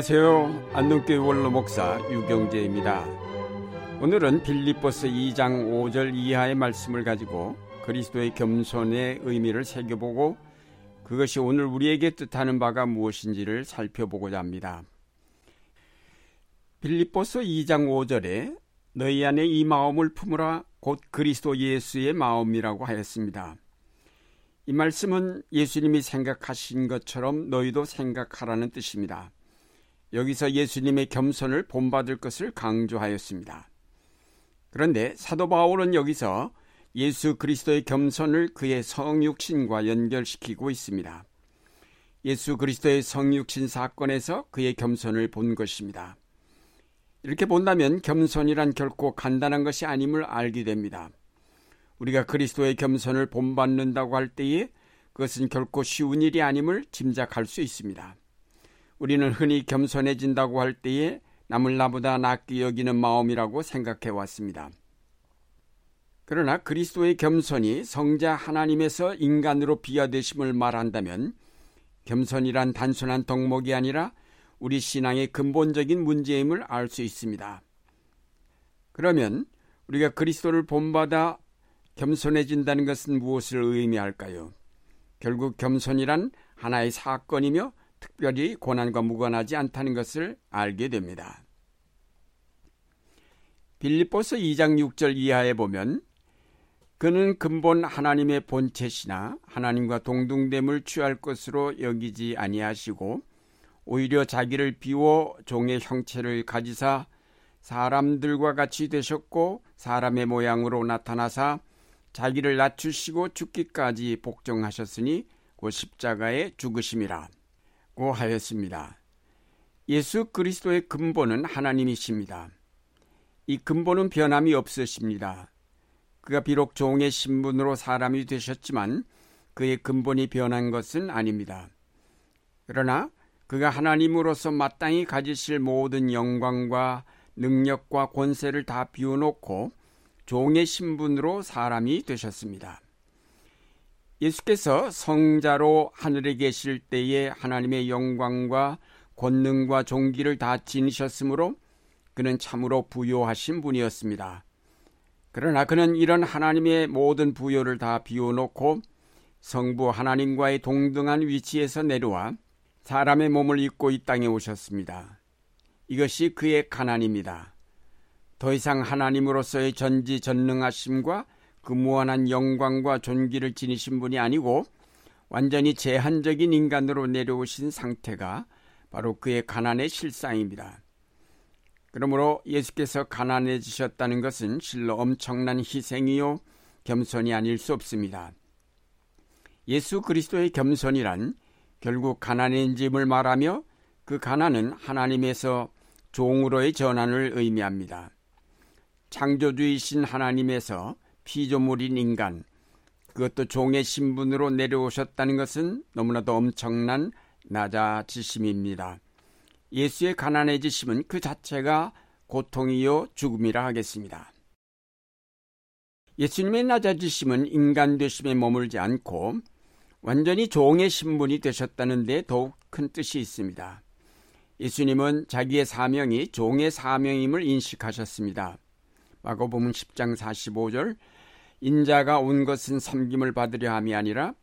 안녕하세요. 안동교회 원로 목사 유경재입니다. 오늘은 빌립보스 2장 5절 이하의 말씀을 가지고 그리스도의 겸손의 의미를 새겨보고 그것이 오늘 우리에게 뜻하는 바가 무엇인지를 살펴보고자 합니다. 빌립보스 2장 5절에 너희 안에 이 마음을 품으라 곧 그리스도 예수의 마음이라고 하였습니다. 이 말씀은 예수님이 생각하신 것처럼 너희도 생각하라는 뜻입니다. 여기서 예수님의 겸손을 본받을 것을 강조하였습니다. 그런데 사도 바울은 여기서 예수 그리스도의 겸손을 그의 성육신과 연결시키고 있습니다. 예수 그리스도의 성육신 사건에서 그의 겸손을 본 것입니다. 이렇게 본다면 겸손이란 결코 간단한 것이 아님을 알게 됩니다. 우리가 그리스도의 겸손을 본받는다고 할 때에 그것은 결코 쉬운 일이 아님을 짐작할 수 있습니다. 우리는 흔히 겸손해진다고 할 때에 남을 나보다 낫게 여기는 마음이라고 생각해 왔습니다. 그러나 그리스도의 겸손이 성자 하나님에서 인간으로 비하되심을 말한다면 겸손이란 단순한 덕목이 아니라 우리 신앙의 근본적인 문제임을 알 수 있습니다. 그러면 우리가 그리스도를 본받아 겸손해진다는 것은 무엇을 의미할까요? 결국 겸손이란 하나의 사건이며 특별히 고난과 무관하지 않다는 것을 알게 됩니다. 빌립보서 2장 6절 이하에 보면 그는 근본 하나님의 본체시나 하나님과 동등됨을 취할 것으로 여기지 아니하시고 오히려 자기를 비워 종의 형체를 가지사 사람들과 같이 되셨고 사람의 모양으로 나타나사 자기를 낮추시고 죽기까지 복종하셨으니 곧 십자가에 죽으심이라. 고 하였습니다. 예수 그리스도의 근본은 하나님이십니다. 이 근본은 변함이 없으십니다. 그가 비록 종의 신분으로 사람이 되셨지만 그의 근본이 변한 것은 아닙니다. 그러나 그가 하나님으로서 마땅히 가지실 모든 영광과 능력과 권세를 다 비워놓고 종의 신분으로 사람이 되셨습니다. 예수께서 성자로 하늘에 계실 때에 하나님의 영광과 권능과 종기를 다 지니셨으므로 그는 참으로 부요하신 분이었습니다. 그러나 그는 이런 하나님의 모든 부요를 다 비워놓고 성부 하나님과의 동등한 위치에서 내려와 사람의 몸을 입고 이 땅에 오셨습니다. 이것이 그의 가난입니다. 더 이상 하나님으로서의 전지전능하심과 그 무한한 영광과 존귀를 지니신 분이 아니고 완전히 제한적인 인간으로 내려오신 상태가 바로 그의 가난의 실상입니다. 그러므로 예수께서 가난해지셨다는 것은 실로 엄청난 희생이요 겸손이 아닐 수 없습니다. 예수 그리스도의 겸손이란 결국 가난해짐을 말하며 그 가난은 하나님에서 종으로의 전환을 의미합니다. 창조주이신 하나님에서 피조물인 인간, 그것도 종의 신분으로 내려오셨다는 것은 너무나도 엄청난 낮아지심입니다. 예수의 가난해지심은 그 자체가 고통이요 죽음이라 하겠습니다. 예수님의 낮아지심은 인간 되심에 머물지 않고 완전히 종의 신분이 되셨다는 데 더욱 큰 뜻이 있습니다. 예수님은 자기의 사명이 종의 사명임을 인식하셨습니다. 마가복음 10장 45절 인자가 온 것은 섬김을 받으려 함이 아니라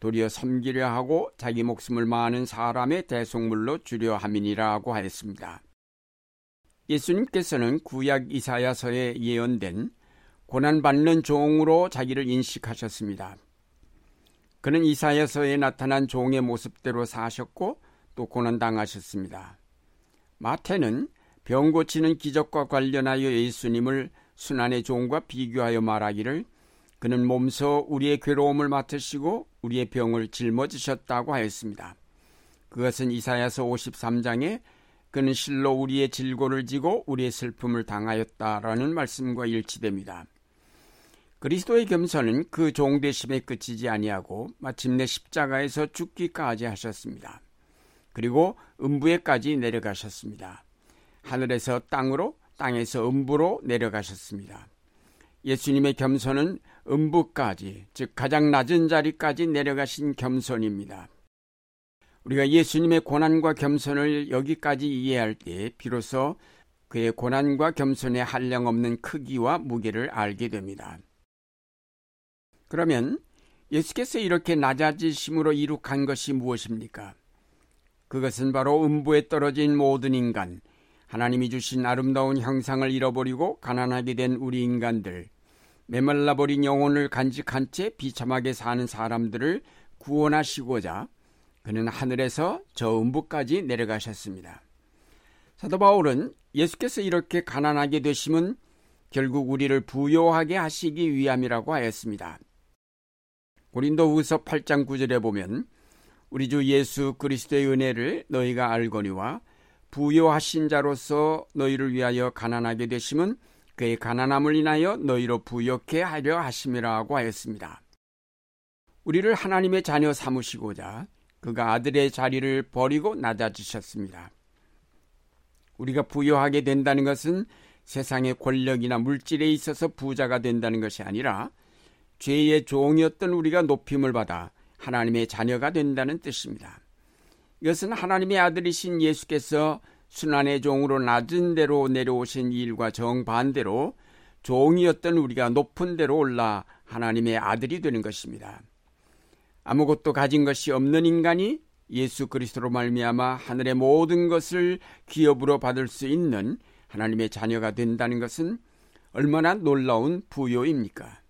도리어 섬기려 하고 자기 목숨을 많은 사람의 대속물로 주려 함이니라고 하였습니다. 예수님께서는 구약 이사야서에 예언된 고난받는 종으로 자기를 인식하셨습니다. 그는 이사야서에 나타난 종의 모습대로 사셨고 또 고난당하셨습니다. 마태는 병 고치는 기적과 관련하여 예수님을 순환의 종과 비교하여 말하기를 그는 몸소 우리의 괴로움을 맡으시고 우리의 병을 짊어지셨다고 하였습니다. 그것은 이사야서 53장에 그는 실로 우리의 질고를 지고 우리의 슬픔을 당하였다라는 말씀과 일치됩니다. 그리스도의 겸손은 그 종대심에 그치지 아니하고 마침내 십자가에서 죽기까지 하셨습니다. 그리고 음부에까지 내려가셨습니다. 하늘에서 땅으로 땅에서 음부로 내려가셨습니다. 예수님의 겸손은 음부까지, 즉 가장 낮은 자리까지 내려가신 겸손입니다. 우리가 예수님의 고난과 겸손을 여기까지 이해할 때 비로소 그의 고난과 겸손의 한량없는 크기와 무게를 알게 됩니다. 그러면 예수께서 이렇게 낮아지심으로 이룩한 것이 무엇입니까? 그것은 바로 음부에 떨어진 모든 인간, 하나님이 주신 아름다운 형상을 잃어버리고 가난하게 된 우리 인간들, 메말라버린 영혼을 간직한 채 비참하게 사는 사람들을 구원하시고자 그는 하늘에서 저 음부까지 내려가셨습니다. 사도 바울은 예수께서 이렇게 가난하게 되심은 결국 우리를 부요하게 하시기 위함이라고 하였습니다. 고린도후서 8장 9절에 보면 우리 주 예수 그리스도의 은혜를 너희가 알거니와 부요하신 자로서 너희를 위하여 가난하게 되심은 그의 가난함을 인하여 너희로 부욕해 하려 하심이라고 하였습니다. 우리를 하나님의 자녀 삼으시고자 그가 아들의 자리를 버리고 낮아지셨습니다. 우리가 부여하게 된다는 것은 세상의 권력이나 물질에 있어서 부자가 된다는 것이 아니라 죄의 종이었던 우리가 높임을 받아 하나님의 자녀가 된다는 뜻입니다. 이것은 하나님의 아들이신 예수께서 순환의 종으로 낮은 대로 내려오신 일과 정반대로 종이었던 우리가 높은 대로 올라 하나님의 아들이 되는 것입니다. 아무것도 가진 것이 없는 인간이 예수 그리스도로 말미암아 하늘의 모든 것을 기업으로 받을 수 있는 하나님의 자녀가 된다는 것은 얼마나 놀라운 부요입니까?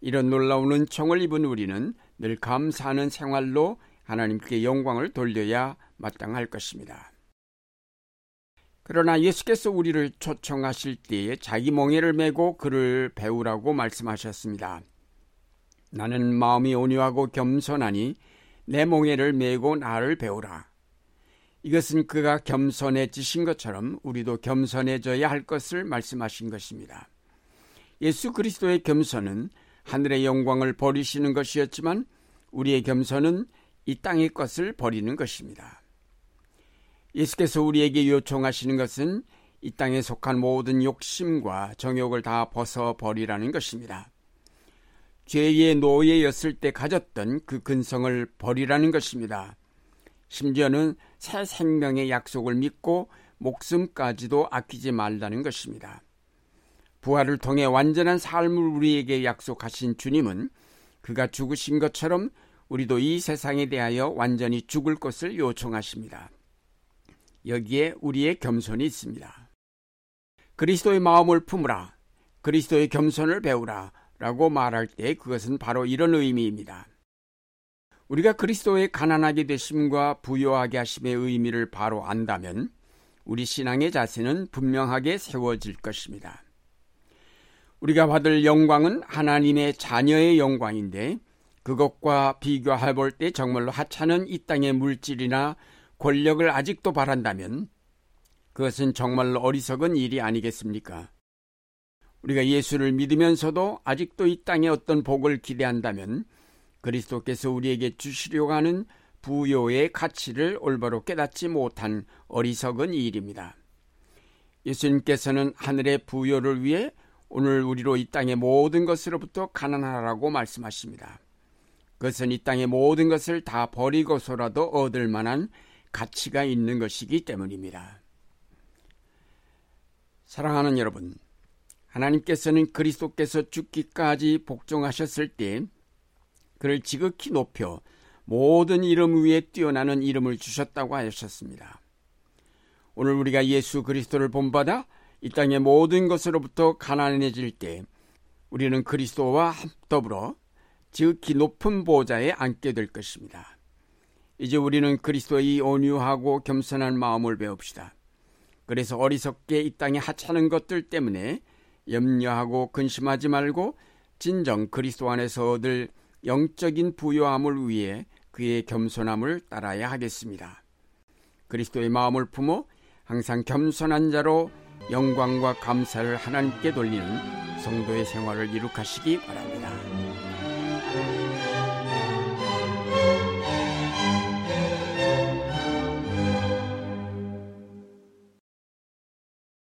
이런 놀라운 은총을 입은 우리는 늘 감사하는 생활로 하나님께 영광을 돌려야 마땅할 것입니다. 그러나 예수께서 우리를 초청하실 때에 자기 멍에를 메고 그를 배우라고 말씀하셨습니다. 나는 마음이 온유하고 겸손하니 내 멍에를 메고 나를 배우라. 이것은 그가 겸손해지신 것처럼 우리도 겸손해져야 할 것을 말씀하신 것입니다. 예수 그리스도의 겸손은 하늘의 영광을 버리시는 것이었지만 우리의 겸손은 이 땅의 것을 버리는 것입니다. 예수께서 우리에게 요청하시는 것은 이 땅에 속한 모든 욕심과 정욕을 다 벗어 버리라는 것입니다. 죄의 노예였을 때 가졌던 그 근성을 버리라는 것입니다. 심지어는 새 생명의 약속을 믿고 목숨까지도 아끼지 말라는 것입니다. 부활을 통해 완전한 삶을 우리에게 약속하신 주님은 그가 죽으신 것처럼 우리도 이 세상에 대하여 완전히 죽을 것을 요청하십니다. 여기에 우리의 겸손이 있습니다. 그리스도의 마음을 품으라. 그리스도의 겸손을 배우라. 라고 말할 때 그것은 바로 이런 의미입니다. 우리가 그리스도의 가난하게 되심과 부요하게 하심의 의미를 바로 안다면 우리 신앙의 자세는 분명하게 세워질 것입니다. 우리가 받을 영광은 하나님의 자녀의 영광인데 그것과 비교해 볼 때 정말로 하찮은 이 땅의 물질이나 권력을 아직도 바란다면 그것은 정말로 어리석은 일이 아니겠습니까? 우리가 예수를 믿으면서도 아직도 이 땅에 어떤 복을 기대한다면 그리스도께서 우리에게 주시려고 하는 부요의 가치를 올바로 깨닫지 못한 어리석은 일입니다. 예수님께서는 하늘의 부요를 위해 오늘 우리로 이 땅의 모든 것으로부터 가난하라고 말씀하십니다. 그것은 이 땅의 모든 것을 다 버리고서라도 얻을 만한 가치가 있는 것이기 때문입니다. 사랑하는 여러분, 하나님께서는 그리스도께서 죽기까지 복종하셨을 때 그를 지극히 높여 모든 이름 위에 뛰어나는 이름을 주셨다고 하셨습니다. 오늘 우리가 예수 그리스도를 본받아 이 땅의 모든 것으로부터 가난해질 때 우리는 그리스도와 더불어 지극히 높은 보좌에 앉게 될 것입니다. 이제 우리는 그리스도의 온유하고 겸손한 마음을 배웁시다. 그래서 어리석게 이 땅에 하찮은 것들 때문에 염려하고 근심하지 말고 진정 그리스도 안에서 얻을 영적인 부요함을 위해 그의 겸손함을 따라야 하겠습니다. 그리스도의 마음을 품어 항상 겸손한 자로 영광과 감사를 하나님께 돌리는 성도의 생활을 이룩하시기 바랍니다. Thank you.